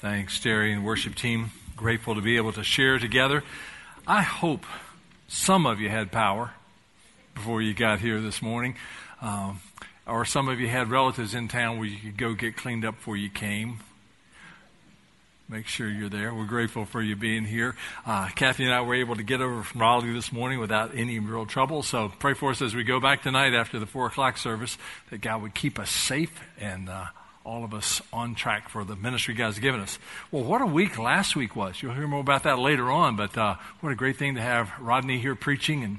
Thanks, Jerry and worship team. Grateful to be able to share together. I hope some of you had power before you got here this morning, um, or some of you had relatives in town where you could go get cleaned up before you came. Make sure you're there. We're grateful for you being here. Uh, Kathy and I were able to get over from Raleigh this morning without any real trouble. So pray for us as we go back tonight after the four o'clock service that God would keep us safe and uh, all of us on track for the ministry God's given us. Well, what a week last week was. You'll hear more about that later on, but uh, what a great thing to have Rodney here preaching and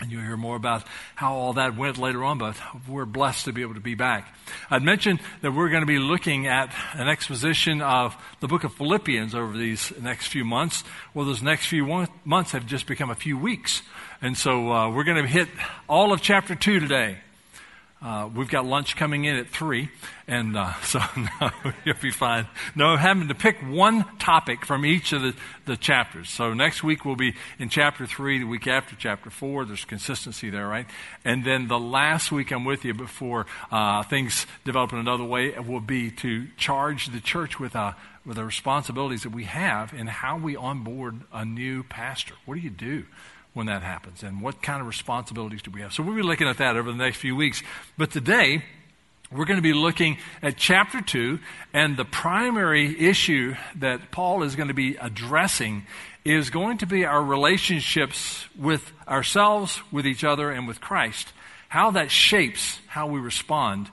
and you'll hear more about how all that went later on, but we're blessed to be able to be back. I'd mentioned that we're going to be looking at an exposition of the book of Philippians over these next few months. Well, those next few months have just become a few weeks. And so uh, we're going to hit all of chapter 2 today. Uh, we've got lunch coming in at three, and uh, so no, you'll be fine. No, having to pick one topic from each of the, the chapters. So next week we'll be in chapter three. The week after chapter four, there's consistency there, right? And then the last week I'm with you before uh, things develop in another way will be to charge the church with uh, with the responsibilities that we have in how we onboard a new pastor. What do you do? When that happens and what kind of responsibilities do we have. So we'll be looking at that over the next few weeks. But today, we're going to be looking at chapter 2, and the primary issue that Paul is going to be addressing is going to be our relationships with ourselves, with each other, and with Christ. How that shapes how we respond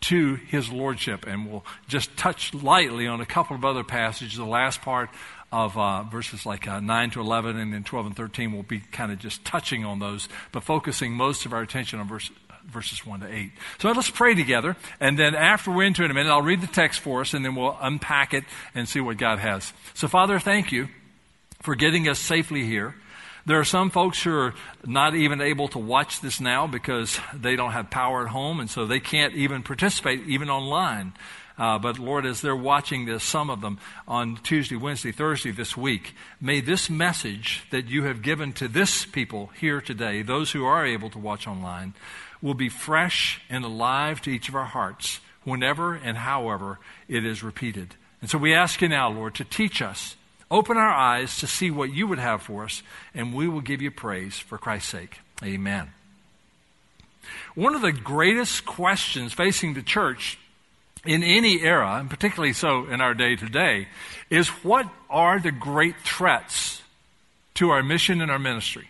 to his lordship. And we'll just touch lightly on a couple of other passages. The last part of uh, verses like uh, 9 to 11 and then 12 and 13. We'll be kind of just touching on those, but focusing most of our attention on verse, verses 1 to 8. So let's pray together, and then after we're into it in a minute, I'll read the text for us, and then we'll unpack it and see what God has. So, Father, thank you for getting us safely here. There are some folks who are not even able to watch this now because they don't have power at home, and so they can't even participate, even online. Uh, but Lord, as they're watching this, some of them on Tuesday, Wednesday, Thursday this week, may this message that you have given to this people here today, those who are able to watch online, will be fresh and alive to each of our hearts whenever and however it is repeated. And so we ask you now, Lord, to teach us. Open our eyes to see what you would have for us, and we will give you praise for Christ's sake. Amen. One of the greatest questions facing the church in any era, and particularly so in our day today, is what are the great threats to our mission and our ministry?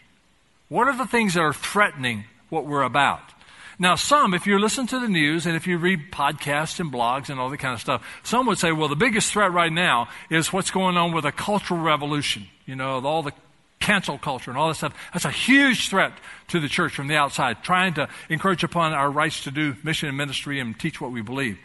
What are the things that are threatening what we're about? Now, some, if you listen to the news and if you read podcasts and blogs and all that kind of stuff, some would say, well, the biggest threat right now is what's going on with a cultural revolution. You know, all the cancel culture and all that stuff. That's a huge threat to the church from the outside, trying to encroach upon our rights to do mission and ministry and teach what we believe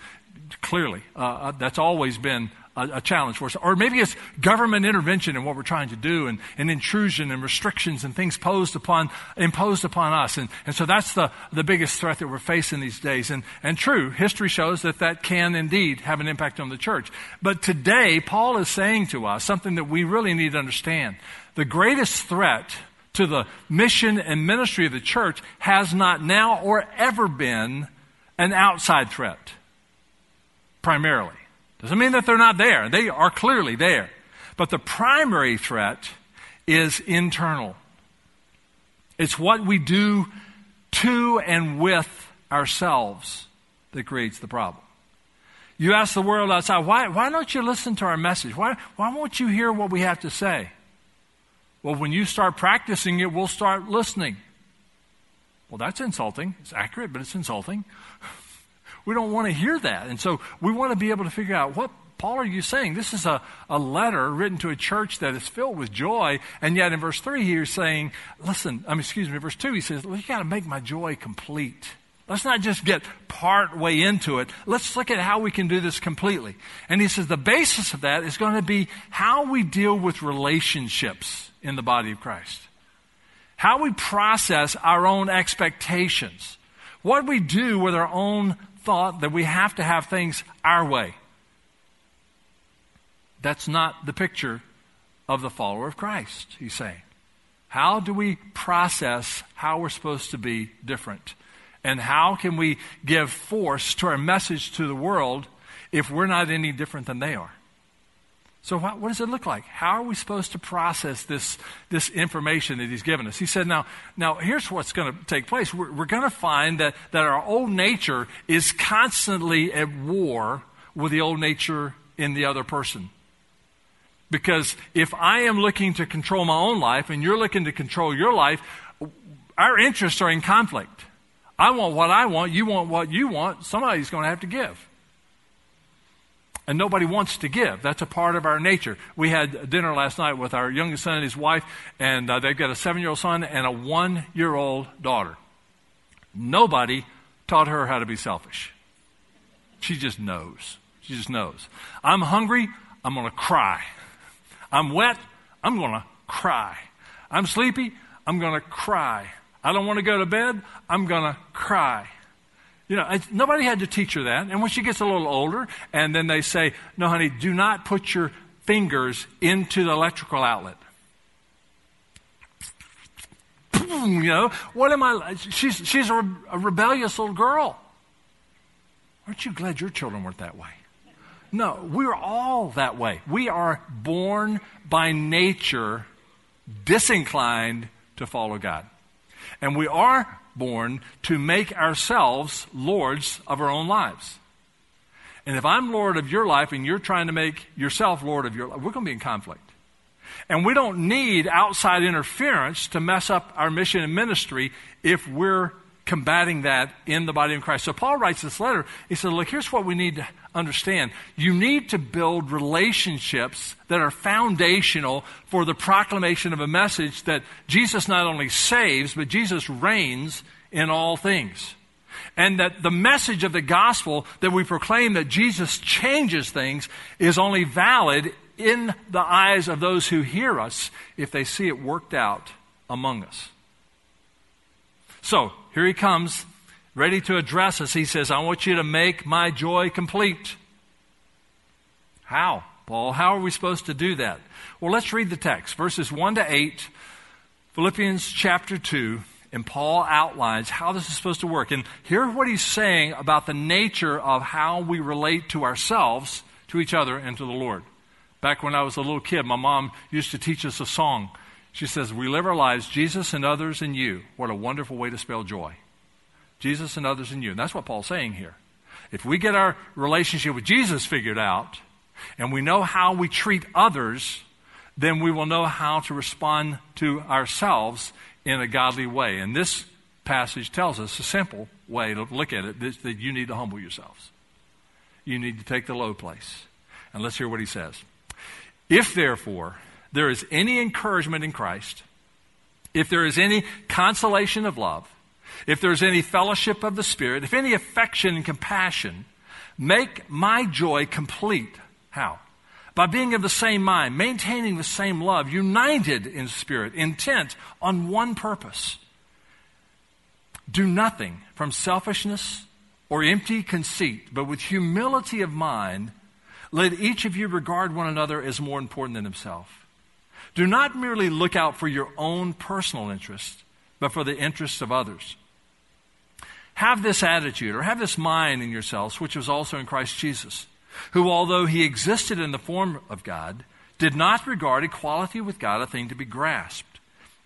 clearly. Uh, uh, that's always been a, a, challenge for us. Or maybe it's government intervention in what we're trying to do and, and intrusion and restrictions and things posed upon, imposed upon us. And, and so that's the, the biggest threat that we're facing these days. And, and true, history shows that that can indeed have an impact on the church. But today, Paul is saying to us something that we really need to understand. The greatest threat to the mission and ministry of the church has not now or ever been an outside threat primarily. Doesn't mean that they're not there. They are clearly there. But the primary threat is internal. It's what we do to and with ourselves that creates the problem. You ask the world outside, why, why don't you listen to our message? Why, why won't you hear what we have to say? Well, when you start practicing it, we'll start listening. Well, that's insulting. It's accurate, but it's insulting. We don't want to hear that. And so we want to be able to figure out what Paul are you saying? This is a, a letter written to a church that is filled with joy. And yet in verse 3, he's saying, listen, mean, excuse me, verse 2, he says, well, you got to make my joy complete. Let's not just get part way into it. Let's look at how we can do this completely. And he says the basis of that is going to be how we deal with relationships in the body of Christ. How we process our own expectations. What we do with our own thought that we have to have things our way. That's not the picture of the follower of Christ, he's saying. How do we process how we're supposed to be different? And how can we give force to our message to the world if we're not any different than they are? So, what, what, does it look like? How are we supposed to process this, this information that he's given us? He said, now, now here's what's going to take place. We're, we're going to find that, that our old nature is constantly at war with the old nature in the other person. Because if I am looking to control my own life and you're looking to control your life, our interests are in conflict. I want what I want, you want what you want, somebody's going to have to give. And nobody wants to give. That's a part of our nature. We had dinner last night with our youngest son and his wife, and uh, they've got a seven year old son and a one year old daughter. Nobody taught her how to be selfish. She just knows. She just knows. I'm hungry, I'm going to cry. I'm wet, I'm going to cry. I'm sleepy, I'm going to cry. I don't want to go to bed, I'm going to cry. You know, nobody had to teach her that. And when she gets a little older, and then they say, No, honey, do not put your fingers into the electrical outlet. You know, what am I? She's, she's a, a rebellious little girl. Aren't you glad your children weren't that way? No, we're all that way. We are born by nature disinclined to follow God. And we are born to make ourselves lords of our own lives. And if I'm Lord of your life and you're trying to make yourself Lord of your life, we're going to be in conflict. And we don't need outside interference to mess up our mission and ministry if we're combating that in the body of Christ. So Paul writes this letter. He said, Look, here's what we need to understand. You need to build relationships that are foundational for the proclamation of a message that Jesus not only saves, but Jesus reigns in all things. And that the message of the gospel that we proclaim that Jesus changes things is only valid in the eyes of those who hear us if they see it worked out among us. So, here he comes, ready to address us. He says, I want you to make my joy complete. How, Paul? How are we supposed to do that? Well, let's read the text, verses 1 to 8, Philippians chapter 2, and Paul outlines how this is supposed to work. And here's what he's saying about the nature of how we relate to ourselves, to each other, and to the Lord. Back when I was a little kid, my mom used to teach us a song. She says, We live our lives, Jesus and others and you. What a wonderful way to spell joy. Jesus and others and you. And that's what Paul's saying here. If we get our relationship with Jesus figured out and we know how we treat others, then we will know how to respond to ourselves in a godly way. And this passage tells us a simple way to look at it that you need to humble yourselves. You need to take the low place. And let's hear what he says. If therefore there is any encouragement in Christ, if there is any consolation of love, if there's any fellowship of the Spirit, if any affection and compassion, make my joy complete. How? By being of the same mind, maintaining the same love, united in spirit, intent on one purpose. Do nothing from selfishness or empty conceit, but with humility of mind, let each of you regard one another as more important than himself. Do not merely look out for your own personal interest, but for the interests of others. Have this attitude, or have this mind in yourselves, which was also in Christ Jesus, who, although he existed in the form of God, did not regard equality with God a thing to be grasped,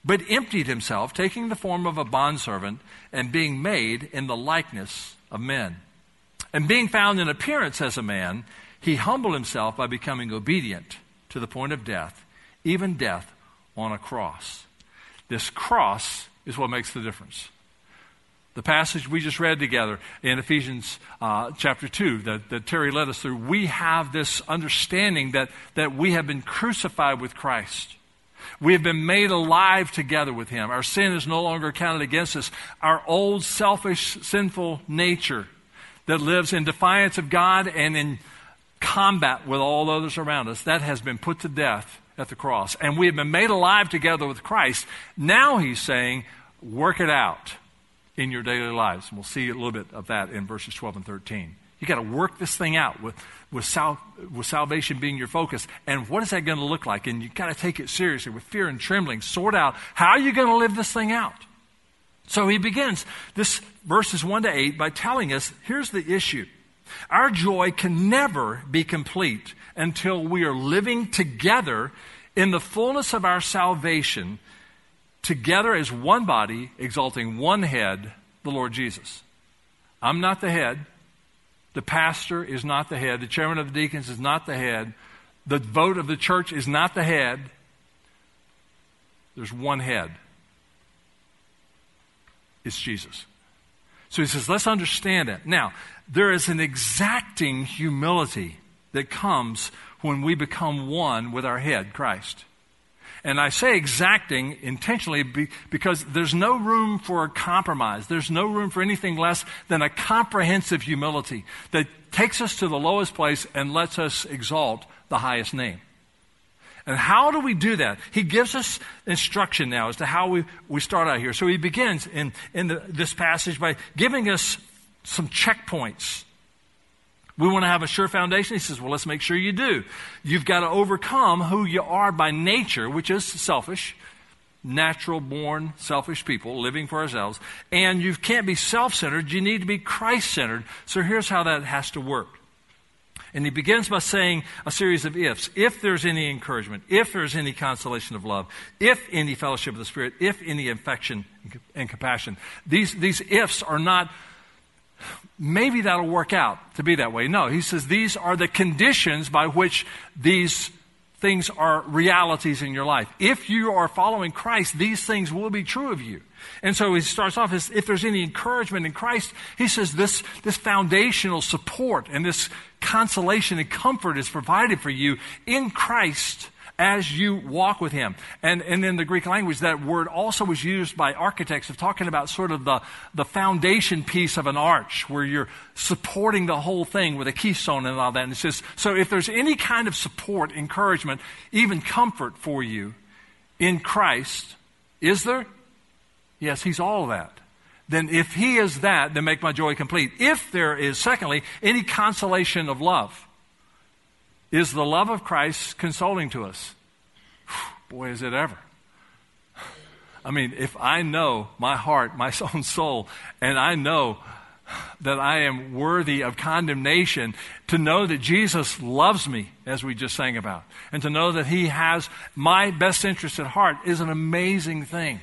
but emptied himself, taking the form of a bondservant, and being made in the likeness of men. And being found in appearance as a man, he humbled himself by becoming obedient to the point of death even death on a cross. This cross is what makes the difference. The passage we just read together in Ephesians uh, chapter 2 that, that Terry led us through, we have this understanding that, that we have been crucified with Christ. We have been made alive together with Him. Our sin is no longer counted against us. Our old, selfish, sinful nature that lives in defiance of God and in combat with all others around us, that has been put to death at the cross. And we have been made alive together with Christ. Now he's saying, work it out in your daily lives. And we'll see a little bit of that in verses 12 and 13. You got to work this thing out with, with, sal- with salvation being your focus. And what is that going to look like? And you got to take it seriously with fear and trembling. Sort out how are you going to live this thing out? So he begins this verses 1 to 8 by telling us here's the issue. Our joy can never be complete until we are living together in the fullness of our salvation, together as one body, exalting one head, the Lord Jesus. I'm not the head. The pastor is not the head. The chairman of the deacons is not the head. The vote of the church is not the head. There's one head. It's Jesus. So he says, let's understand that. Now, there is an exacting humility that comes when we become one with our head, Christ. And I say exacting intentionally because there's no room for compromise. There's no room for anything less than a comprehensive humility that takes us to the lowest place and lets us exalt the highest name. And how do we do that? He gives us instruction now as to how we, we start out here. So he begins in, in the, this passage by giving us some checkpoints. We want to have a sure foundation. He says, well, let's make sure you do. You've got to overcome who you are by nature, which is selfish, natural born selfish people living for ourselves. And you can't be self centered. You need to be Christ centered. So here's how that has to work. And he begins by saying a series of ifs. If there's any encouragement, if there's any consolation of love, if any fellowship of the Spirit, if any affection and compassion. These, these ifs are not, maybe that'll work out to be that way. No, he says these are the conditions by which these things are realities in your life. If you are following Christ, these things will be true of you. And so he starts off as if there's any encouragement in Christ, he says this, this foundational support and this consolation and comfort is provided for you in Christ as you walk with him. And, and in the Greek language, that word also was used by architects of talking about sort of the, the foundation piece of an arch where you're supporting the whole thing with a keystone and all that. And it says, so if there's any kind of support, encouragement, even comfort for you in Christ, is there? Yes, he's all that. Then if he is that, then make my joy complete. If there is, secondly, any consolation of love, is the love of Christ consoling to us? Boy, is it ever. I mean, if I know my heart, my own soul, and I know that I am worthy of condemnation, to know that Jesus loves me, as we just sang about, and to know that He has my best interest at heart is an amazing thing.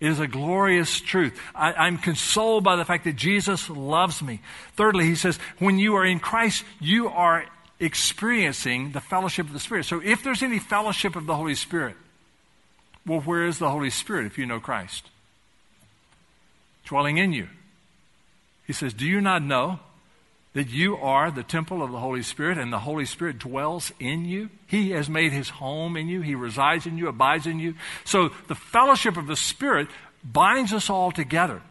It is a glorious truth. I, am consoled by the fact that Jesus loves me. Thirdly, he says, when you are in Christ, you are experiencing the fellowship of the Spirit. So if there's any fellowship of the Holy Spirit, well, where is the Holy Spirit if you know Christ? Dwelling in you. He says, Do you not know that you are the temple of the Holy Spirit and the Holy Spirit dwells in you. He has made his home in you. He resides in you, abides in you. So the fellowship of the Spirit binds us all together.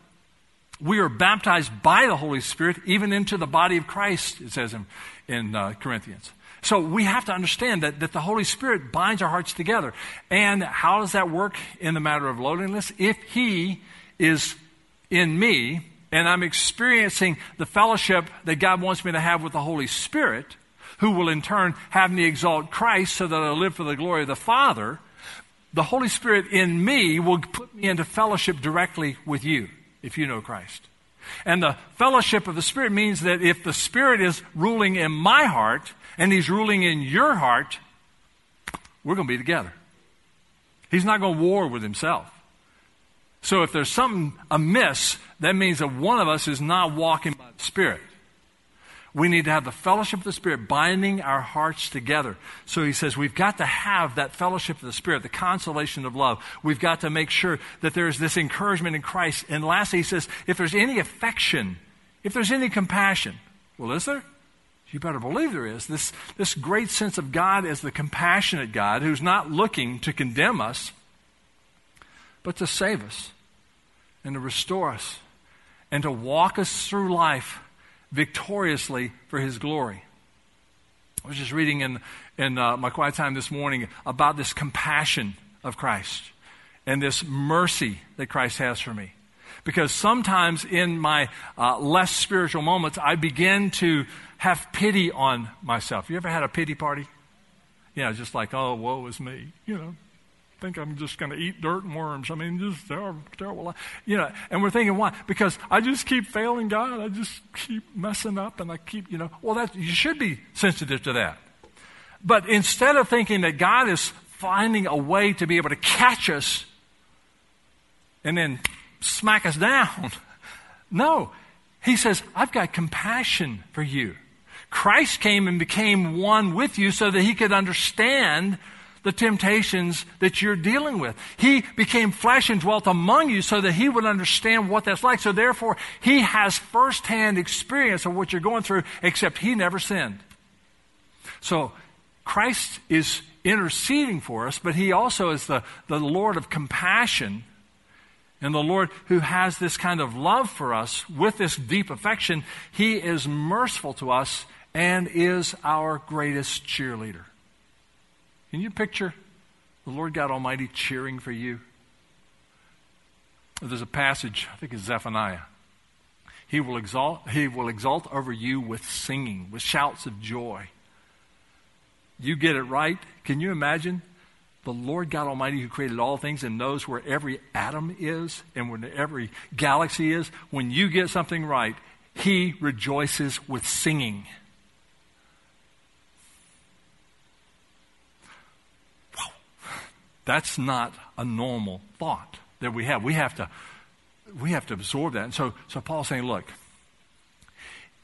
We are baptized by the Holy Spirit even into the body of Christ, it says in, in uh, Corinthians. So we have to understand that, that the Holy Spirit binds our hearts together. And how does that work in the matter of loneliness? If He is in me, and I'm experiencing the fellowship that God wants me to have with the Holy Spirit, who will in turn have me exalt Christ so that I live for the glory of the Father, the Holy Spirit in me will put me into fellowship directly with you if you know Christ. And the fellowship of the Spirit means that if the Spirit is ruling in my heart and He's ruling in your heart, we're going to be together. He's not going to war with Himself. So if there's something amiss, that means that one of us is not walking by the Spirit. We need to have the fellowship of the Spirit binding our hearts together. So he says we've got to have that fellowship of the Spirit, the consolation of love. We've got to make sure that there's this encouragement in Christ. And lastly, he says if there's any affection, if there's any compassion, well, is there? You better believe there is. This, this great sense of God as the compassionate God who's not looking to condemn us, but to save us and to restore us and to walk us through life victoriously for His glory. I was just reading in, in uh, my quiet time this morning about this compassion of Christ and this mercy that Christ has for me. Because sometimes in my uh, less spiritual moments, I begin to have pity on myself. You ever had a pity party? Yeah, just like, oh, woe is me, you know. Think I'm just going to eat dirt and worms. I mean, just terrible, terrible. You know, and we're thinking, why? Because I just keep failing God. I just keep messing up, and I keep, you know. Well, that you should be sensitive to that. But instead of thinking that God is finding a way to be able to catch us and then smack us down, no, He says, "I've got compassion for you." Christ came and became one with you so that He could understand the temptations that you're dealing with. He became flesh and dwelt among you so that he would understand what that's like. So therefore, he has firsthand experience of what you're going through, except he never sinned. So Christ is interceding for us, but he also is the, the Lord of compassion and the Lord who has this kind of love for us with this deep affection. He is merciful to us and is our greatest cheerleader. Can you picture the Lord God Almighty cheering for you? There's a passage, I think it's Zephaniah. He will exalt, he will exalt over you with singing, with shouts of joy. You get it right. Can you imagine the Lord God Almighty who created all things and knows where every atom is and where every galaxy is? When you get something right, he rejoices with singing. That's not a normal thought that we have. We have to, we have to absorb that. And so, so Paul's saying, look,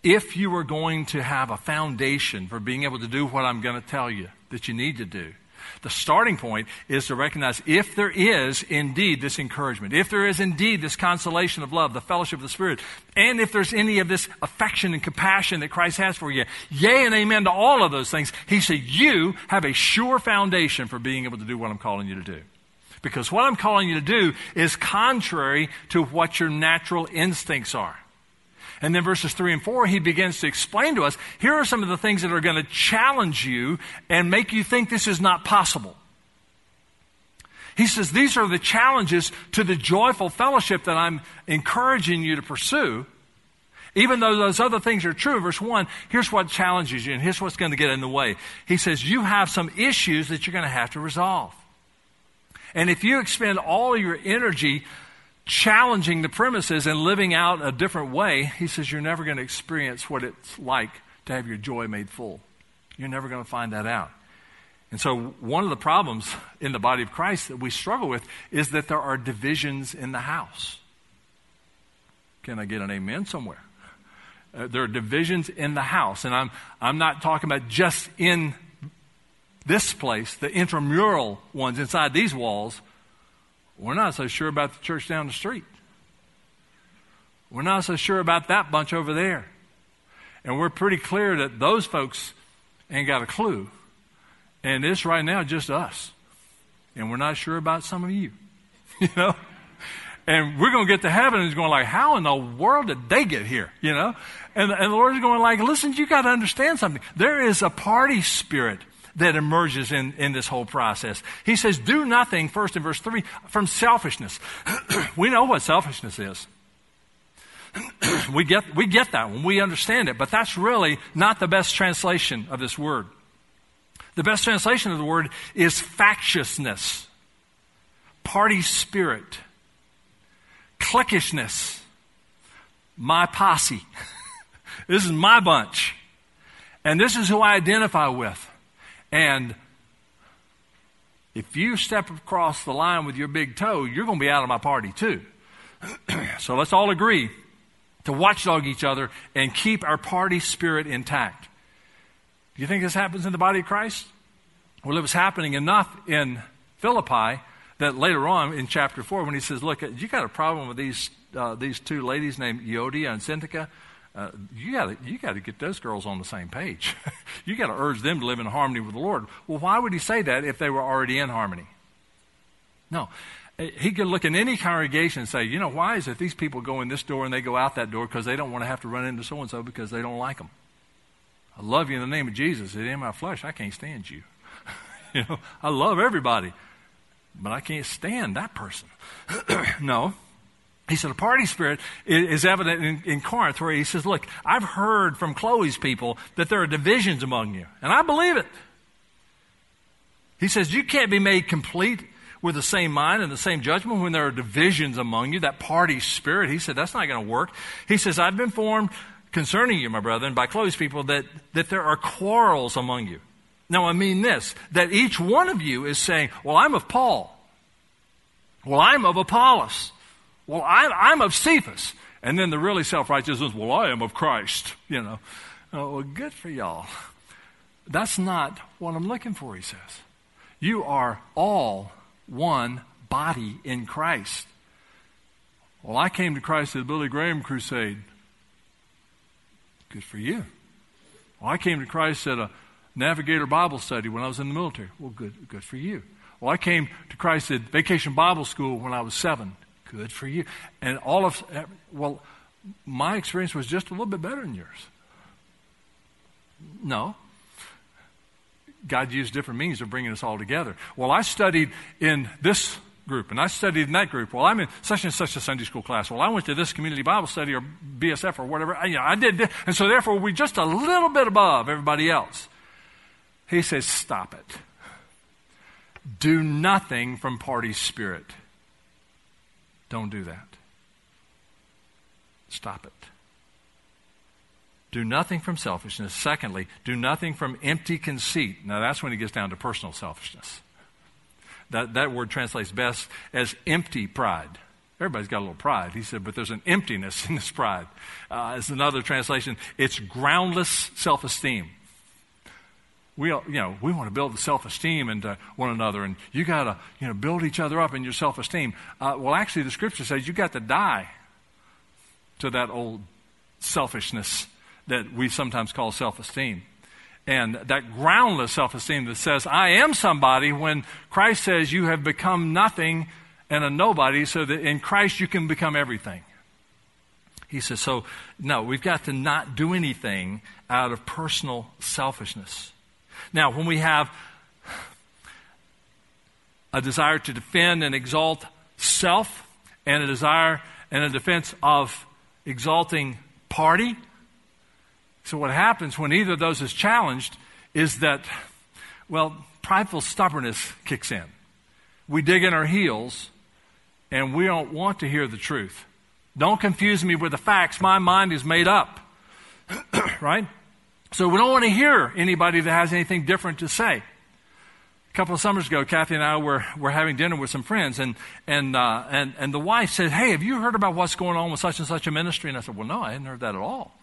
if you are going to have a foundation for being able to do what I'm going to tell you that you need to do, the starting point is to recognize if there is indeed this encouragement, if there is indeed this consolation of love, the fellowship of the Spirit, and if there's any of this affection and compassion that Christ has for you, yea and amen to all of those things, he said, you have a sure foundation for being able to do what I'm calling you to do. Because what I'm calling you to do is contrary to what your natural instincts are. And then verses 3 and 4, he begins to explain to us here are some of the things that are going to challenge you and make you think this is not possible. He says these are the challenges to the joyful fellowship that I'm encouraging you to pursue. Even though those other things are true, verse 1, here's what challenges you, and here's what's going to get in the way. He says, You have some issues that you're going to have to resolve. And if you expend all your energy challenging the premises and living out a different way, he says you're never going to experience what it's like to have your joy made full. You're never going to find that out. And so, one of the problems in the body of Christ that we struggle with is that there are divisions in the house. Can I get an amen somewhere? Uh, there are divisions in the house. And I'm, I'm not talking about just in this place, the intramural ones inside these walls, we're not so sure about the church down the street. We're not so sure about that bunch over there. And we're pretty clear that those folks ain't got a clue. And it's right now just us. And we're not sure about some of you. you know? And we're going to get to heaven and he's going like, how in the world did they get here? You know? And, and the Lord's going like, listen, you got to understand something. There is a party spirit that emerges in, in this whole process. He says, do nothing, first in verse 3, from selfishness. we know what selfishness is. we, get, we get that when we understand it, but that's really not the best translation of this word. The best translation of the word is factiousness, party spirit, cliquishness, my posse. this is my bunch. And this is who I identify with. And if you step across the line with your big toe, you're going to be out of my party too. so let's all agree to watchdog each other and keep our party spirit intact. Do you think this happens in the body of Christ? Well, it was happening enough in Philippi that later on in chapter 4, when he says, Look, you got a problem with these, uh, these two ladies named Euodia and Syntyche uh, you got you got to get those girls on the same page. you got to urge them to live in harmony with the Lord. Well, why would he say that if they were already in harmony? No. Uh, he could look in any congregation and say, you know, why is it these people go in this door and they go out that door because they don't want to have to run into so and so because they don't like them? I love you in the name of Jesus. It In my flesh, I can't stand you. you know, I love everybody, but I can't stand that person. no. He said, a party spirit is evident in, in, Corinth, where he says, Look, I've heard from Chloe's people that there are divisions among you, and I believe it. He says, You can't be made complete with the same mind and the same judgment, when there are divisions among you, that party spirit, he said, that's not going to work. He says, I've been informed concerning you, my brethren, by Chloe's people, that, that there are quarrels among you. Now, I mean this, that each one of you is saying, well, I'm of Paul. Well, I'm of Apollos. Well, I'm, I'm of Cephas. And then the really self-righteous ones, well, I am of Christ, you know. Oh, well, good for y'all. That's not what I'm looking for, he says. You are all one body in Christ. Well, I came to Christ at the Billy Graham crusade. Good for you. Well, I came to Christ at a Navigator Bible study when I was in the military. Well, good, good for you. Well, I came to Christ at Vacation Bible School when I was seven. Good for you. And all of, well, my experience was just a little bit better than yours. No. God used different means of bringing us all together. Well, I studied in this group and I studied in that group. Well, I'm in such and such a Sunday school class. Well, I went to this community Bible study or BSF or whatever. I, you know, I did. And so therefore we're just a little bit above everybody else. He says, stop it. Do nothing from party spirit. Don't do that. Stop it. Do nothing from selfishness. Secondly, do nothing from empty conceit. Now, that's when it gets down to personal selfishness. That, that word translates best as empty pride. Everybody's got a little pride. He said, but there's an emptiness in this pride. Uh, as another translation, it's groundless self esteem we, you know, we want to build the self-esteem into one another, and you got to, you know, build each other up in your self-esteem. Uh, well, actually, the scripture says you got to die to that old selfishness that we sometimes call self-esteem. And that groundless self-esteem that says, I am somebody, when Christ says you have become nothing and a nobody, so that in Christ you can become everything. He says, so no, we've got to not do anything out of personal selfishness. Now, when we have a desire to defend and exalt self and a desire and a defense of exalting party, so what happens when either of those is challenged is that, well, prideful stubbornness kicks in. We dig in our heels and we don't want to hear the truth. Don't confuse me with the facts. My mind is made up. right? So we don't want to hear anybody that has anything different to say. A couple of summers ago, Kathy and I were, were having dinner with some friends, and, and, uh, and, and the wife said, Hey, have you heard about what's going on with such and such a ministry? And I said, Well, no, I hadn't heard that at all.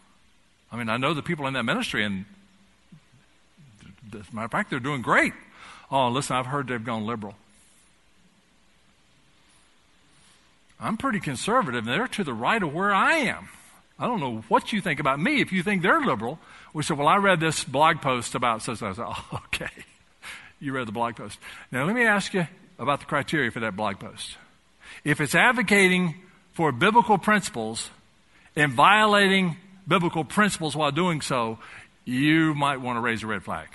I mean, I know the people in that ministry, and as a matter of fact, they're doing great. Oh, listen, I've heard they've gone liberal. I'm pretty conservative, and they're to the right of where I am. I don't know what you think about me if you think they're liberal. We said, Well, I read this blog post about and I said, Oh, okay. You read the blog post. Now, let me ask you about the criteria for that blog post. If it's advocating for biblical principles and violating biblical principles while doing so, you might want to raise a red flag.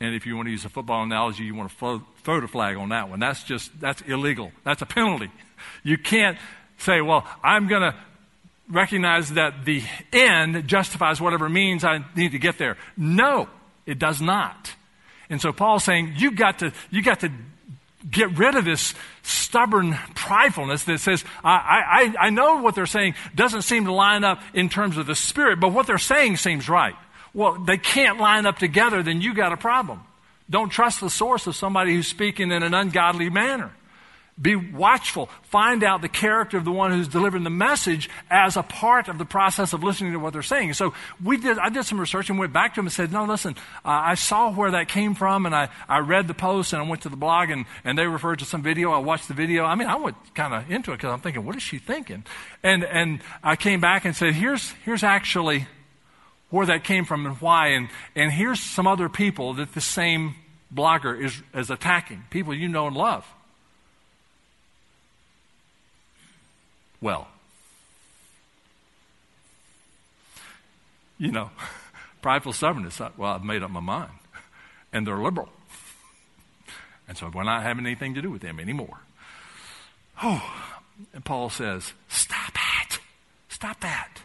And if you want to use a football analogy, you want to throw the flag on that one. That's just, that's illegal. That's a penalty. You can't say, well, I'm going to recognize that the end justifies whatever means I need to get there. No, it does not. And so Paul's saying, you've got to, you got to get rid of this stubborn pridefulness that says, I, I, I know what they're saying doesn't seem to line up in terms of the spirit, but what they're saying seems right. Well, they can't line up together, then you got a problem. Don't trust the source of somebody who's speaking in an ungodly manner. Be watchful. Find out the character of the one who's delivering the message as a part of the process of listening to what they're saying. So we did, I did some research and went back to him and said, no, listen, uh, I saw where that came from and I, I read the post and I went to the blog and, and they referred to some video. I watched the video. I mean, I went kind of into it because I'm thinking, what is she thinking? And, and I came back and said, here's, here's actually where that came from and why. And, and here's some other people that the same blogger is, is attacking. People you know and love. Well. You know, prideful stubbornness, uh, well, I've made up my mind. And they're liberal. And so we're not having anything to do with them anymore. Oh, and Paul says, stop it. Stop that.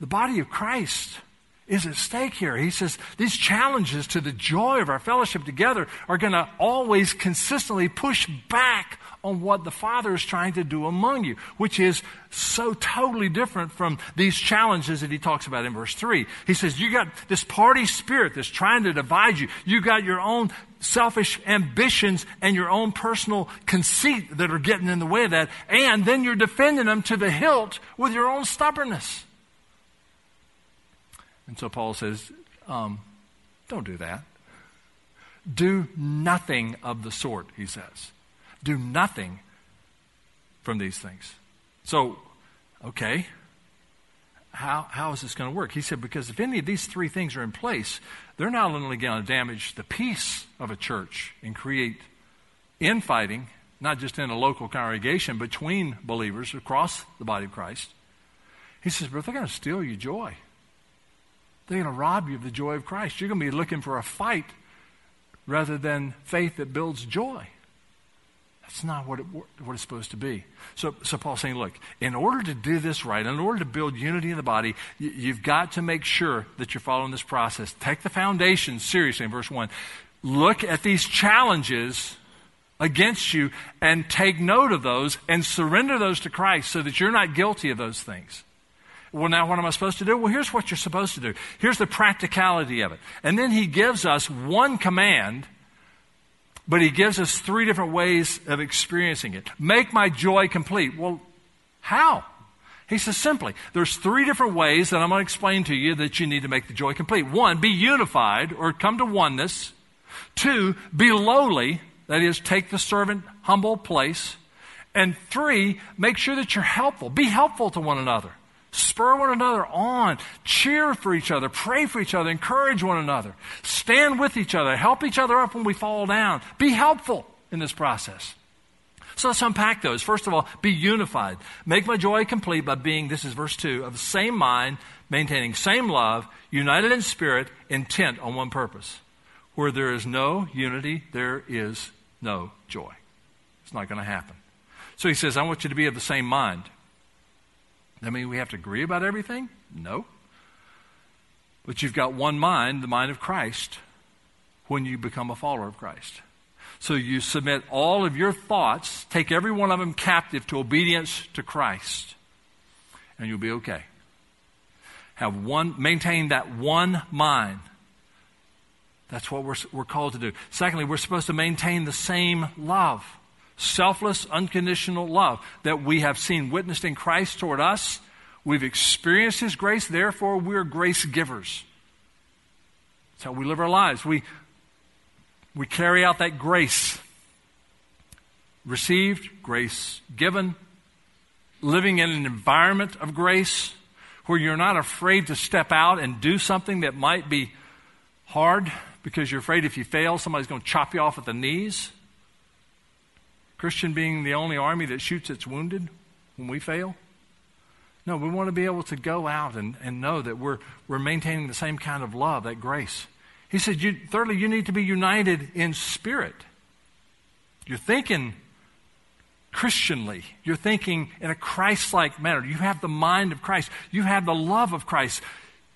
The body of Christ is at stake here. He says these challenges to the joy of our fellowship together are going to always consistently push back on what the Father is trying to do among you, which is so totally different from these challenges that he talks about in verse 3. He says, You got this party spirit that's trying to divide you. You got your own selfish ambitions and your own personal conceit that are getting in the way of that. And then you're defending them to the hilt with your own stubbornness. And so Paul says, um, Don't do that. Do nothing of the sort, he says do nothing from these things. So, okay, how, how is this going to work? He said, because if any of these three things are in place, they're not only going to damage the peace of a church and create infighting, not just in a local congregation, between believers across the body of Christ. He says, but they're going to steal your joy. They're going to rob you of the joy of Christ. You're going to be looking for a fight rather than faith that builds joy. That's not what, it, what it's supposed to be. So, so Paul's saying, look, in order to do this right, in order to build unity in the body, you, you've got to make sure that you're following this process. Take the foundation seriously in verse 1. Look at these challenges against you and take note of those and surrender those to Christ so that you're not guilty of those things. Well, now what am I supposed to do? Well, here's what you're supposed to do. Here's the practicality of it. And then he gives us one command but he gives us three different ways of experiencing it. Make my joy complete. Well, how? He says simply, there's three different ways that I'm going to explain to you that you need to make the joy complete. One, be unified or come to oneness. Two, be lowly, that is, take the servant humble place. And three, make sure that you're helpful. Be helpful to one another. Spur one another on. Cheer for each other. Pray for each other. Encourage one another. Stand with each other. Help each other up when we fall down. Be helpful in this process. So let's unpack those. First of all, be unified. Make my joy complete by being, this is verse 2, of the same mind, maintaining same love, united in spirit, intent on one purpose. Where there is no unity, there is no joy. It's not going to happen. So he says, I want you to be of the same mind. I mean, we have to agree about everything? No. But you've got one mind, the mind of Christ, when you become a follower of Christ. So you submit all of your thoughts, take every one of them captive to obedience to Christ, and you'll be okay. Have one, maintain that one mind. That's what we're, we're called to do. Secondly, we're supposed to maintain the same love selfless, unconditional love that we have seen witnessed in Christ toward us. We've experienced His grace, therefore, we're grace givers. That's how we live our lives. We, we carry out that grace received, grace given, living in an environment of grace where you're not afraid to step out and do something that might be hard because you're afraid if you fail, somebody's going to chop you off at the knees. Christian being the only army that shoots its wounded when we fail? No, we want to be able to go out and, and know that we're, we're maintaining the same kind of love, that grace. He said, you, thirdly, you need to be united in spirit. You're thinking Christianly. You're thinking in a Christ like manner. You have the mind of Christ. You have the love of Christ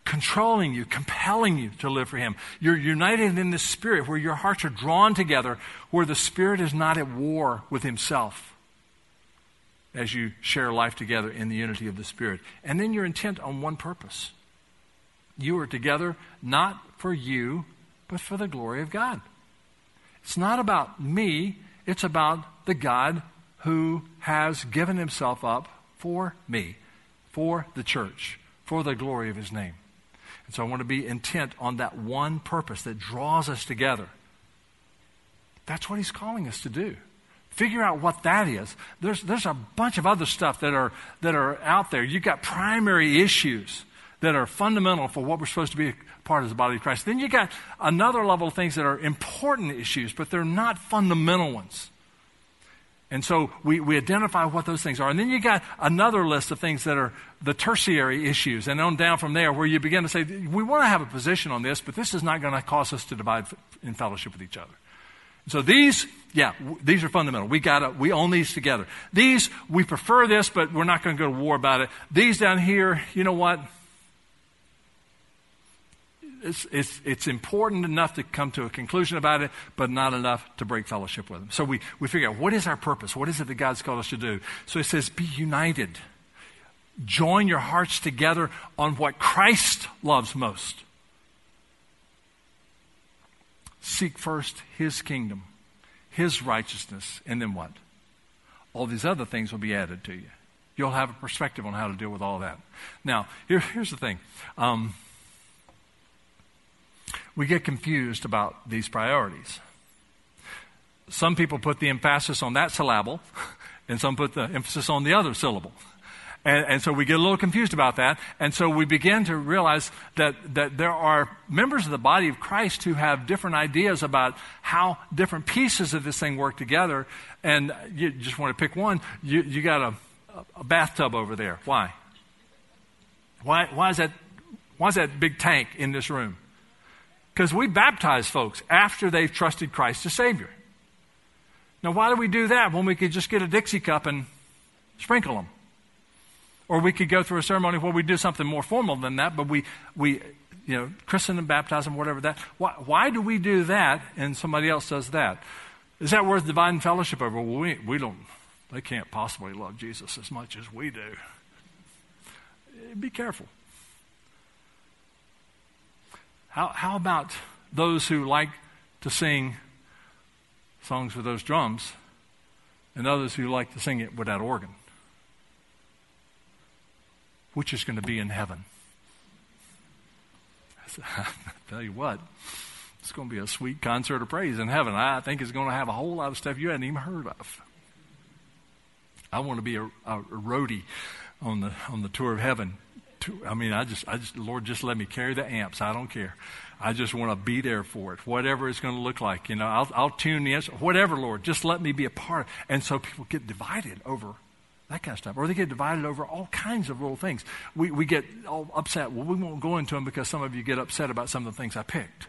controlling you, compelling you to live for Him. You're united in the Spirit where your hearts are drawn together, where the Spirit is not at war with Himself as you share life together in the unity of the Spirit. And then you're intent on one purpose. You are together not for you, but for the glory of God. It's not about me, it's about the God who has given Himself up for me, for the church, for the glory of His name. And so I want to be intent on that one purpose that draws us together. That's what he's calling us to do. Figure out what that is. There's, there's a bunch of other stuff that are, that are out there. You've got primary issues that are fundamental for what we're supposed to be a part of the body of Christ. Then you've got another level of things that are important issues, but they're not fundamental ones. And so we, we identify what those things are. And then you got another list of things that are the tertiary issues. And on down from there, where you begin to say, we want to have a position on this, but this is not going to cause us to divide in fellowship with each other. So these, yeah, w- these are fundamental. We gotta, we own these together. These, we prefer this, but we're not going to go to war about it. These down here, you know what? It's, it's, it's important enough to come to a conclusion about it, but not enough to break fellowship with them. So we, we figure out what is our purpose? What is it that God's called us to do? So he says, be united. Join your hearts together on what Christ loves most. Seek first his kingdom, his righteousness, and then what? All these other things will be added to you. You'll have a perspective on how to deal with all that. Now, here, here's the thing. Um, we get confused about these priorities. Some people put the emphasis on that syllable, and some put the emphasis on the other syllable. And, and, so we get a little confused about that. And so we begin to realize that, that there are members of the body of Christ who have different ideas about how different pieces of this thing work together. And you just want to pick one. You, you got a, a bathtub over there. Why? Why, why, is that, why is that big tank in this room? Because we baptize folks after they've trusted Christ as Savior. Now, why do we do that when we could just get a Dixie cup and sprinkle them? Or we could go through a ceremony where we do something more formal than that, but we, we you know, christen and baptize them, whatever that. Why, why do we do that and somebody else does that? Is that worth divine fellowship over? Well, we, we don't, they can't possibly love Jesus as much as we do. Be careful. How, how about those who like to sing songs with those drums and others who like to sing it with that organ? Which is going to be in heaven? I tell you what, it's going to be a sweet concert of praise in heaven. I think it's going to have a whole lot of stuff you hadn't even heard of. I want to be a, a, a roadie on the on the tour of heaven. I mean, I just, I just, Lord, just let me carry the amps. I don't care. I just want to be there for it, whatever it's going to look like. You know, I'll, I'll tune instrument, whatever, Lord. Just let me be a part. And so people get divided over that kind of stuff, or they get divided over all kinds of little things. We we get all upset. Well, we won't go into them because some of you get upset about some of the things I picked.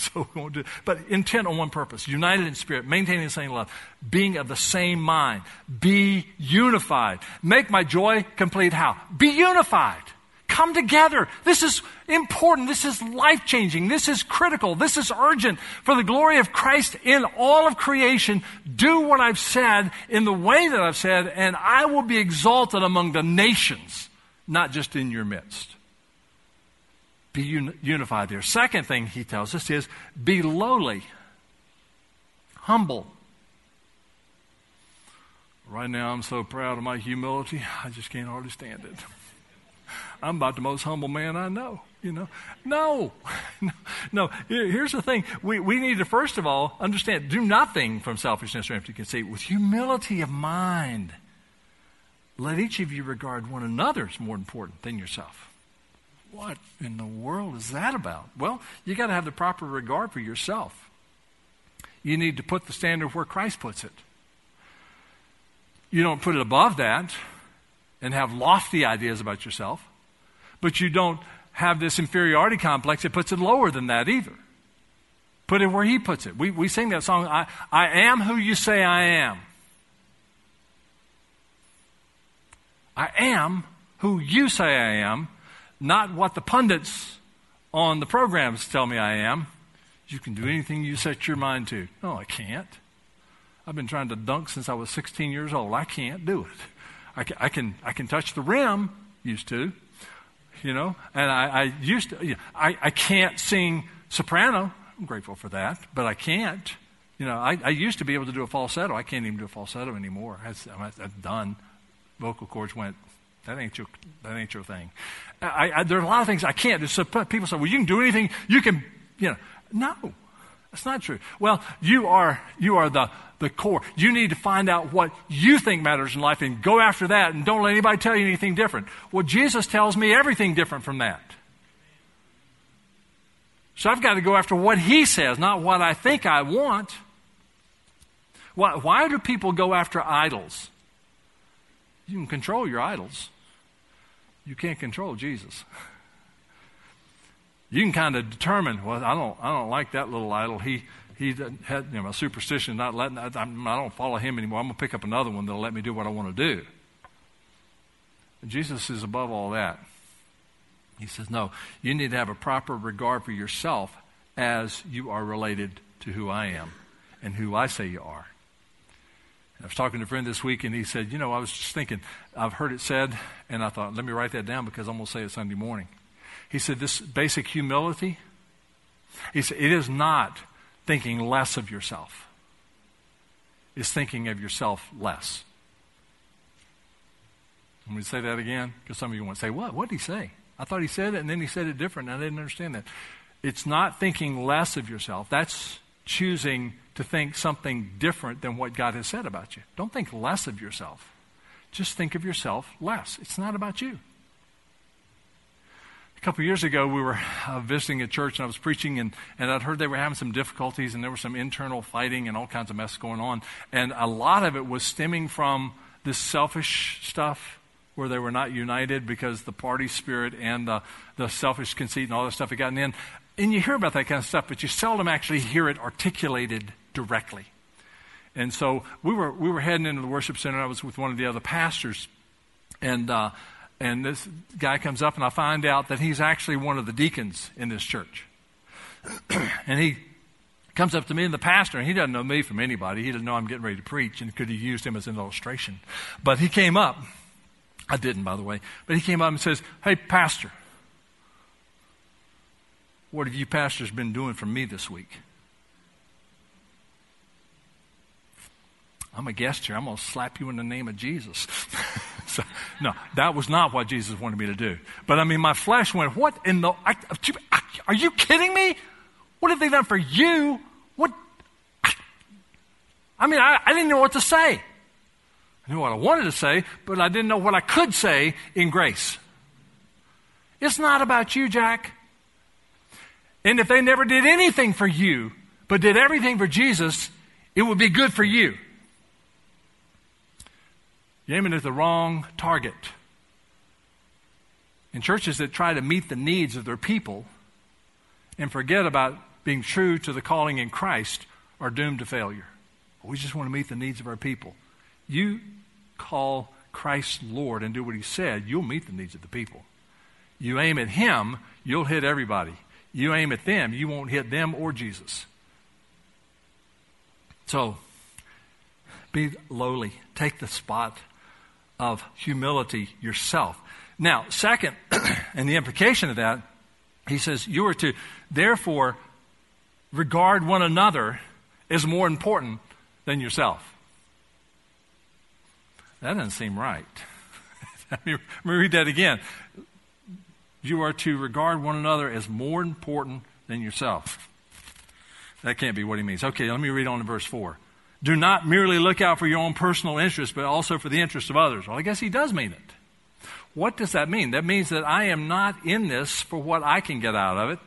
So we won't do. But intent on one purpose: united in spirit, maintaining the same love, being of the same mind, be unified. Make my joy complete. How? Be unified. Come together. This is important. This is life changing. This is critical. This is urgent. For the glory of Christ in all of creation, do what I've said in the way that I've said, and I will be exalted among the nations, not just in your midst. Be un- unified there. Second thing he tells us is be lowly, humble. Right now, I'm so proud of my humility, I just can't hardly stand it. I'm about the most humble man I know. You know, no, no. Here's the thing: we we need to first of all understand, do nothing from selfishness or empty conceit. With humility of mind, let each of you regard one another as more important than yourself. What in the world is that about? Well, you got to have the proper regard for yourself. You need to put the standard where Christ puts it. You don't put it above that and have lofty ideas about yourself but you don't have this inferiority complex that puts it lower than that either. Put it where he puts it. We, we sing that song, I, I am who you say I am. I am who you say I am, not what the pundits on the programs tell me I am. You can do anything you set your mind to. No, I can't. I've been trying to dunk since I was 16 years old. I can't do it. I can, I can, I can touch the rim, used to, you know. And I, I used to, I, I can't sing soprano. I'm grateful for that, but I can't. You know, I, I used to be able to do a falsetto. I can't even do a falsetto anymore. That's, I'm, done. Vocal cords went. That ain't your. That ain't your thing. I, I, there are a lot of things I can't do. So people say, "Well, you can do anything. You can." You know, no, that's not true. Well, you are. You are the the core. You need to find out what you think matters in life and go after that and don't let anybody tell you anything different. Well, Jesus tells me everything different from that. So I've got to go after what he says, not what I think I want. Why, why do people go after idols? You can control your idols. You can't control Jesus. You can kind of determine, well, I don't, I don't like that little idol. He, he had you know, a superstition, not letting, I, I don't follow him anymore. I'm going to pick up another one that'll let me do what I want to do. And Jesus is above all that. He says, No, you need to have a proper regard for yourself as you are related to who I am and who I say you are. I was talking to a friend this week, and he said, You know, I was just thinking, I've heard it said, and I thought, let me write that down because I'm going to say it Sunday morning. He said, This basic humility, he said, it is not thinking less of yourself, it's thinking of yourself less. Let me say that again because some of you want to say, What? What did he say? I thought he said it, and then he said it different, and I didn't understand that. It's not thinking less of yourself. That's choosing to think something different than what God has said about you. Don't think less of yourself. Just think of yourself less. It's not about you. A couple years ago, we were uh, visiting a church and I was preaching, and, and I'd heard they were having some difficulties and there was some internal fighting and all kinds of mess going on. And a lot of it was stemming from this selfish stuff where they were not united because the party spirit and the, the selfish conceit and all that stuff had gotten in. And you hear about that kind of stuff, but you seldom actually hear it articulated directly. And so we were, we were heading into the worship center. I was with one of the other pastors. And, uh, and this guy comes up, and I find out that he's actually one of the deacons in this church. and he comes up to me and the pastor, and he doesn't know me from anybody. He doesn't know I'm getting ready to preach, and could have used him as an illustration. But he came up. I didn't, by the way. But he came up and says, Hey, pastor, what have you pastors been doing for me this week? I'm a guest here. I'm going to slap you in the name of Jesus. so, no, that was not what Jesus wanted me to do. But I mean, my flesh went, What in the. I, are you kidding me? What have they done for you? What? I mean, I, I didn't know what to say. I knew what I wanted to say, but I didn't know what I could say in grace. It's not about you, Jack. And if they never did anything for you, but did everything for Jesus, it would be good for you. Aiming at the wrong target. And churches that try to meet the needs of their people and forget about being true to the calling in Christ are doomed to failure. We just want to meet the needs of our people. You call Christ Lord and do what He said, you'll meet the needs of the people. You aim at Him, you'll hit everybody. You aim at them, you won't hit them or Jesus. So, be lowly. Take the spot of humility yourself. Now, second, and the implication of that, he says, you are to therefore regard one another as more important than yourself. That doesn't seem right. let, me, read that again. You are to regard one another as more important than yourself. That can't be what he means. Okay, let me read on to verse 4. Do not merely look out for your own personal interest, but also for the interest of others. Well, I guess he does mean it. What does that mean? That means that I am not in this for what I can get out of it.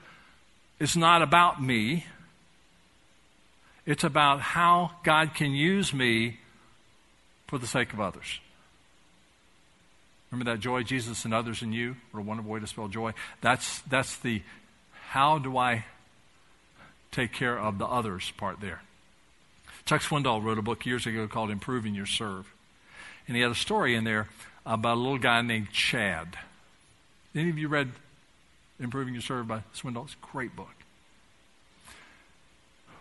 It's not about me. It's about how God can use me for the sake of others. Remember that joy, Jesus and others in you? What a wonderful way to spell joy. That's, that's the how do I take care of the others part there. Chuck Swindoll wrote a book years ago called Improving Your Serve. And he had a story in there about a little guy named Chad. Any of you read Improving Your Serve by Swindoll? It's a great book.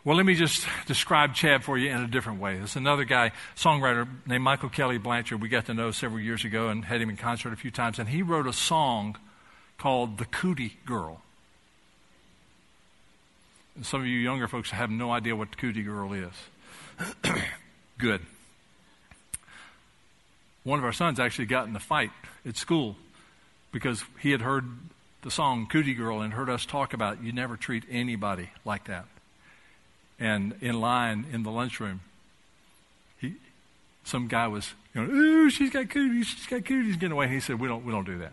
Well, let me just describe Chad for you in a different way. There's another guy, songwriter named Michael Kelly Blanchard, we got to know several years ago and had him in concert a few times, and he wrote a song called The Cootie Girl. And some of you younger folks have no idea what the Cootie Girl is. Good. One of our sons actually got in a fight at school because he had heard the song Cootie Girl and heard us talk about you never treat anybody like that and in line in the lunchroom, he, some guy was going, "Ooh, she's got cooties, she's got cooties." Getting away. And he said, "We don't, we don't do that."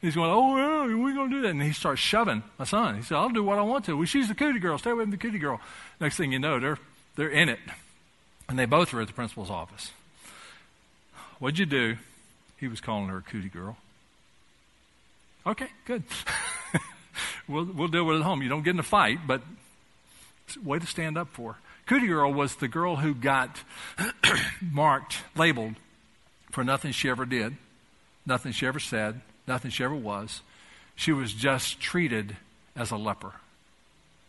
He's going, "Oh, yeah, we're going to do that." And he starts shoving my son. He said, "I'll do what I want to." Well, she's the cootie girl. Stay away from the cootie girl. Next thing you know, they're they're in it, and they both were at the principal's office. What'd you do? He was calling her a cootie girl. Okay, good. we'll we'll deal with it at home. You don't get in a fight, but way to stand up for. Cootie Girl was the girl who got marked, labeled for nothing she ever did, nothing she ever said, nothing she ever was. She was just treated as a leper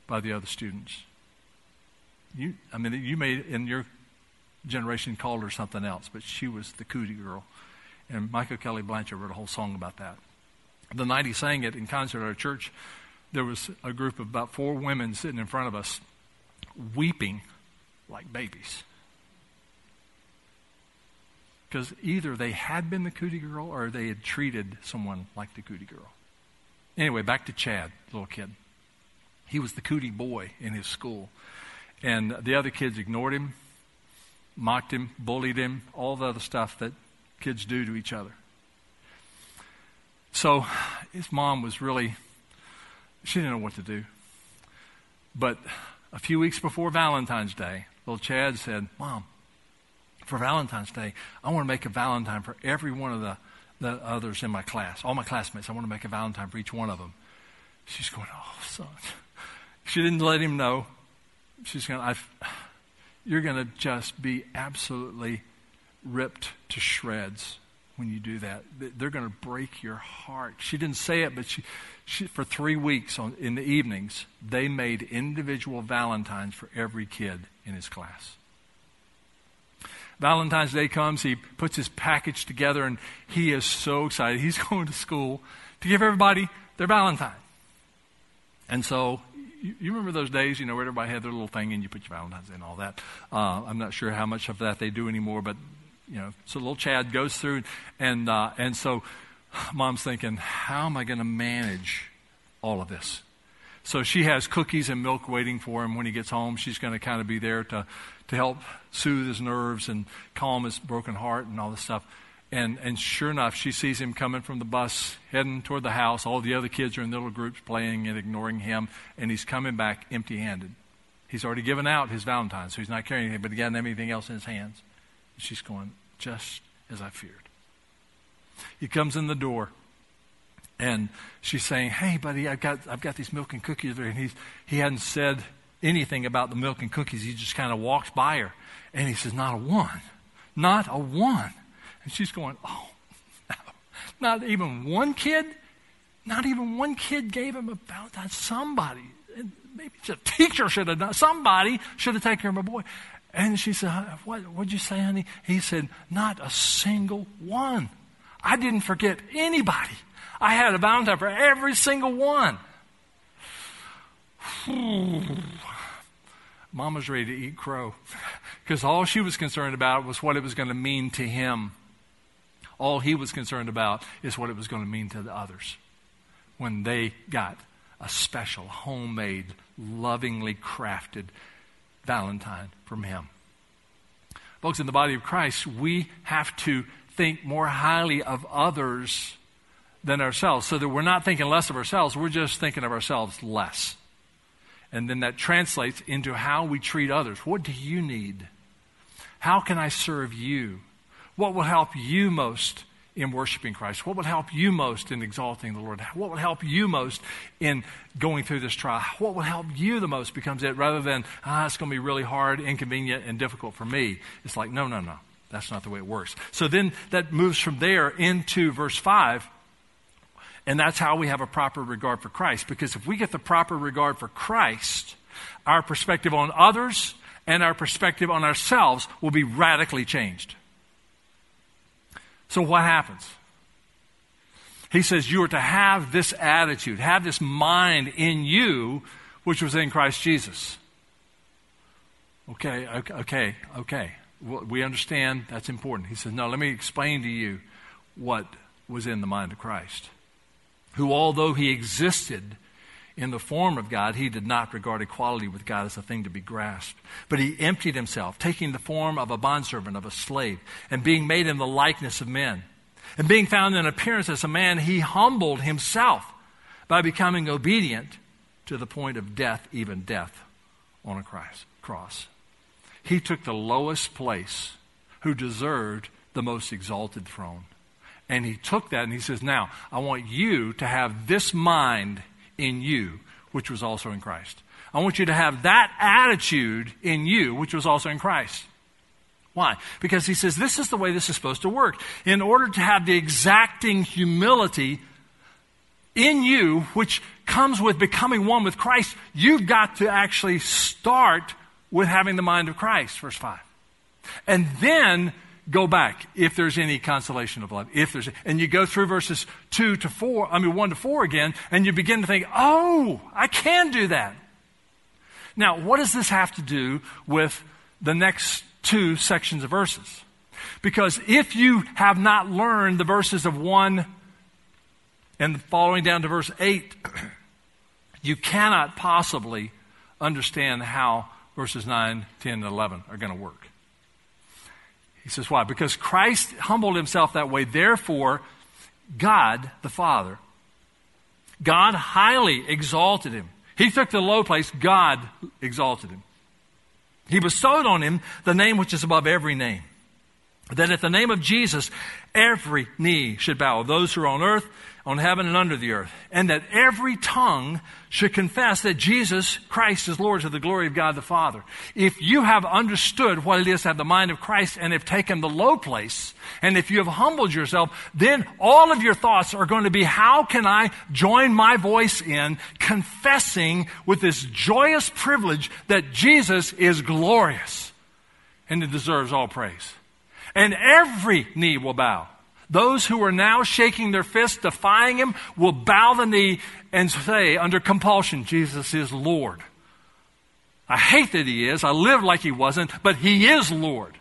by the other students. You, I mean, you may, in your generation, called her something else, but she was the cootie girl. And Michael Kelly Blanchard wrote a whole song about that. The night he sang it in concert at our church, there was a group of about four women sitting in front of us, weeping like babies. Because either they had been the cootie girl or they had treated someone like the cootie girl. Anyway, back to Chad, little kid. He was the cootie boy in his school. And the other kids ignored him, mocked him, bullied him, all the other stuff that kids do to each other. So his mom was really, she didn't know what to do. But a few weeks before Valentine's Day, little Chad said, Mom, for Valentine's Day, I want to make a Valentine for every one of the, the others in my class, all my classmates. I want to make a Valentine for each one of them. She's going, Oh, son. She didn't let him know. She's going to you're going to just be absolutely ripped to shreds when you do that. They're going to break your heart. She didn't say it, but she, she, for three weeks on, in the evenings, they made individual Valentines for every kid in his class. Valentine's Day comes, he puts his package together, and he is so excited. He's going to school to give everybody their Valentine. And so you, you, remember those days, you know, where everybody had their little thing and you put your Valentine's in and all that. Uh, I'm not sure how much of that they do anymore, but, you know, so little Chad goes through, and, uh, and so mom's thinking, how am I going to manage all of this? So she has cookies and milk waiting for him when he gets home. She's going to kind of be there to, to help soothe his nerves and calm his broken heart and all this stuff. And, and sure enough, she sees him coming from the bus, heading toward the house. All the other kids are in little groups playing and ignoring him, and he's coming back empty handed. He's already given out his Valentine, so he's not carrying anything, but he doesn't have anything else in his hands. And She's going, just as I feared. He comes in the door, and she's saying, Hey, buddy, I've got, I've got these milk and cookies there. And he's, he hadn't said anything about the milk and cookies. He just kind of walked by her. And he says, Not a one. Not a one. And she's going, Oh, no. Not even one kid? Not even one kid gave him a Valentine. Somebody, maybe a teacher should have done, somebody should have taken care of my boy. And she said, what, What'd you say, honey? He said, Not a single one. I didn't forget anybody. I had a Valentine for every single one. Mom was ready to eat crow because all she was concerned about was what it was going to mean to him. All he was concerned about is what it was going to mean to the others when they got a special, homemade, lovingly crafted Valentine from him. Folks, in the body of Christ, we have to think more highly of others than ourselves so that we're not thinking less of ourselves, we're just thinking of ourselves less. And then that translates into how we treat others. What do you need? How can I serve you? What will help you most in worshiping Christ? What will help you most in exalting the Lord? What will help you most in going through this trial? What will help you the most becomes it rather than, ah, it's going to be really hard, inconvenient, and difficult for me. It's like, no, no, no. That's not the way it works. So then that moves from there into verse 5. And that's how we have a proper regard for Christ. Because if we get the proper regard for Christ, our perspective on others and our perspective on ourselves will be radically changed. So, what happens? He says, You are to have this attitude, have this mind in you, which was in Christ Jesus. Okay, okay, okay. We understand that's important. He says, No, let me explain to you what was in the mind of Christ, who, although he existed in the form of God, he did not regard equality with God as a thing to be grasped. But he emptied himself, taking the form of a bondservant, of a slave, and being made in the likeness of men. And being found in appearance as a man, he humbled himself by becoming obedient to the point of death, even death on a cross. He took the lowest place who deserved the most exalted throne. And he took that and he says, Now, I want you to have this mind in you, which was also in Christ. I want you to have that attitude in you, which was also in Christ. Why? Because he says this is the way this is supposed to work. In order to have the exacting humility in you, which comes with becoming one with Christ, you've got to actually start with having the mind of Christ, verse 5. And then go back if there's any consolation of love. If there's, and you go through verses 2 to 4, I mean 1 to 4 again, and you begin to think, oh, I can do that. Now, what does this have to do with the next two sections of verses? Because if you have not learned the verses of 1 and following down to verse 8, you cannot possibly understand how verses 9, 10, and 11 are going to work. He says, why? Because Christ humbled himself that way. Therefore, God the Father, God highly exalted him. He took the low place, God exalted him. He bestowed on him the name which is above every name. That at the name of Jesus, every knee should bow, those who are on earth on heaven and under the earth, and that every tongue should confess that Jesus Christ is Lord to the glory of God the Father. If you have understood what it is to have the mind of Christ and have taken the low place, and if you have humbled yourself, then all of your thoughts are going to be, how can I join my voice in confessing with this joyous privilege that Jesus is glorious and it deserves all praise? And every knee will bow those who are now shaking their fists, defying him, will bow the knee and say, under compulsion, Jesus is Lord. I hate that he is. I live like he wasn't, but he is Lord.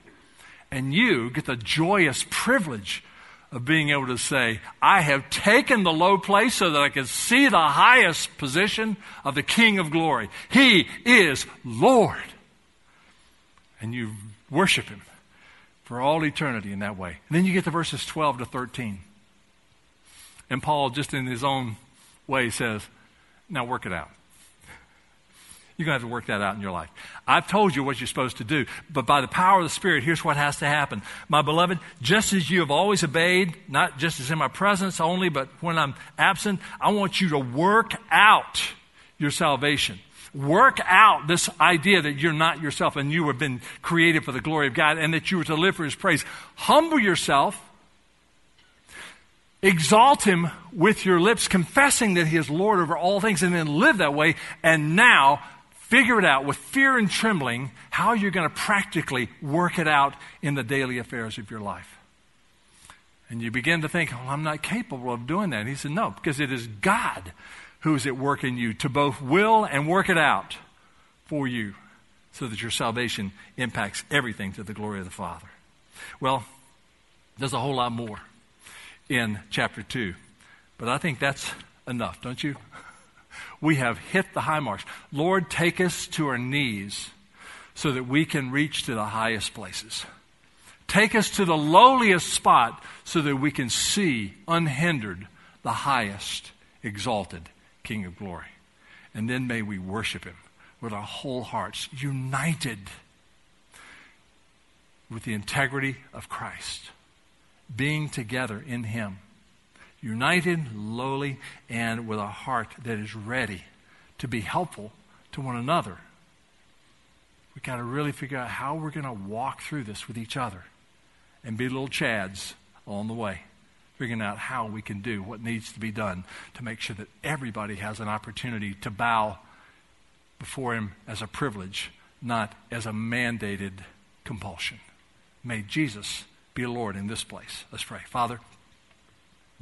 And you get the joyous privilege of being able to say, I have taken the low place so that I can see the highest position of the King of glory. He is Lord. And you worship him for all eternity in that way. And then you get to verses 12 to 13. And Paul, just in his own way, says, Now work it out. You're going to have to work that out in your life. I've told you what you're supposed to do, but by the power of the Spirit, here's what has to happen. My beloved, just as you have always obeyed, not just as in my presence only, but when I'm absent, I want you to work out your salvation Work out this idea that you're not yourself and you have been created for the glory of God and that you were to live for His praise. Humble yourself. Exalt Him with your lips, confessing that He is Lord over all things, and then live that way. And now, figure it out with fear and trembling how you're going to practically work it out in the daily affairs of your life. And you begin to think, well, I'm not capable of doing that. And he said, no, because it is God who is at work in you to both will and work it out for you so that your salvation impacts everything to the glory of the Father. Well, there's a whole lot more in chapter 2, but I think that's enough, don't you? We have hit the high marks. Lord, take us to our knees so that we can reach to the highest places. Take us to the lowliest spot so that we can see unhindered the highest exalted King of glory. And then may we worship him with our whole hearts, united with the integrity of Christ, being together in him, united, lowly, and with a heart that is ready to be helpful to one another. We've got to really figure out how we're going to walk through this with each other and be little chads on the way figuring out how we can do what needs to be done to make sure that everybody has an opportunity to bow before Him as a privilege, not as a mandated compulsion. May Jesus be Lord in this place. Let's pray. Father,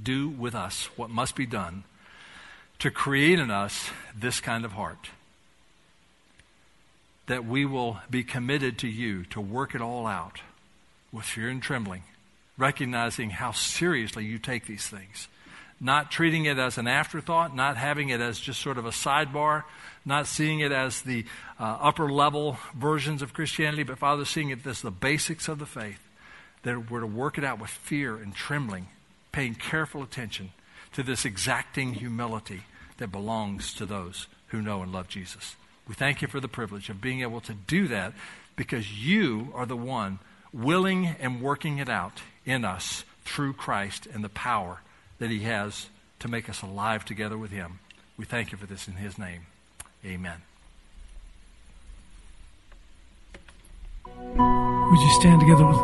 do with us what must be done to create in us this kind of heart. That we will be committed to you to work it all out with fear and trembling recognizing how seriously you take these things. Not treating it as an afterthought, not having it as just sort of a sidebar, not seeing it as the uh, upper level versions of Christianity, but Father, seeing it as the basics of the faith, that we're to work it out with fear and trembling, paying careful attention to this exacting humility that belongs to those who know and love Jesus. We thank you for the privilege of being able to do that because you are the one willing and working it out in us through Christ and the power that He has to make us alive together with Him. We thank you for this in His name. Amen. Would you stand together with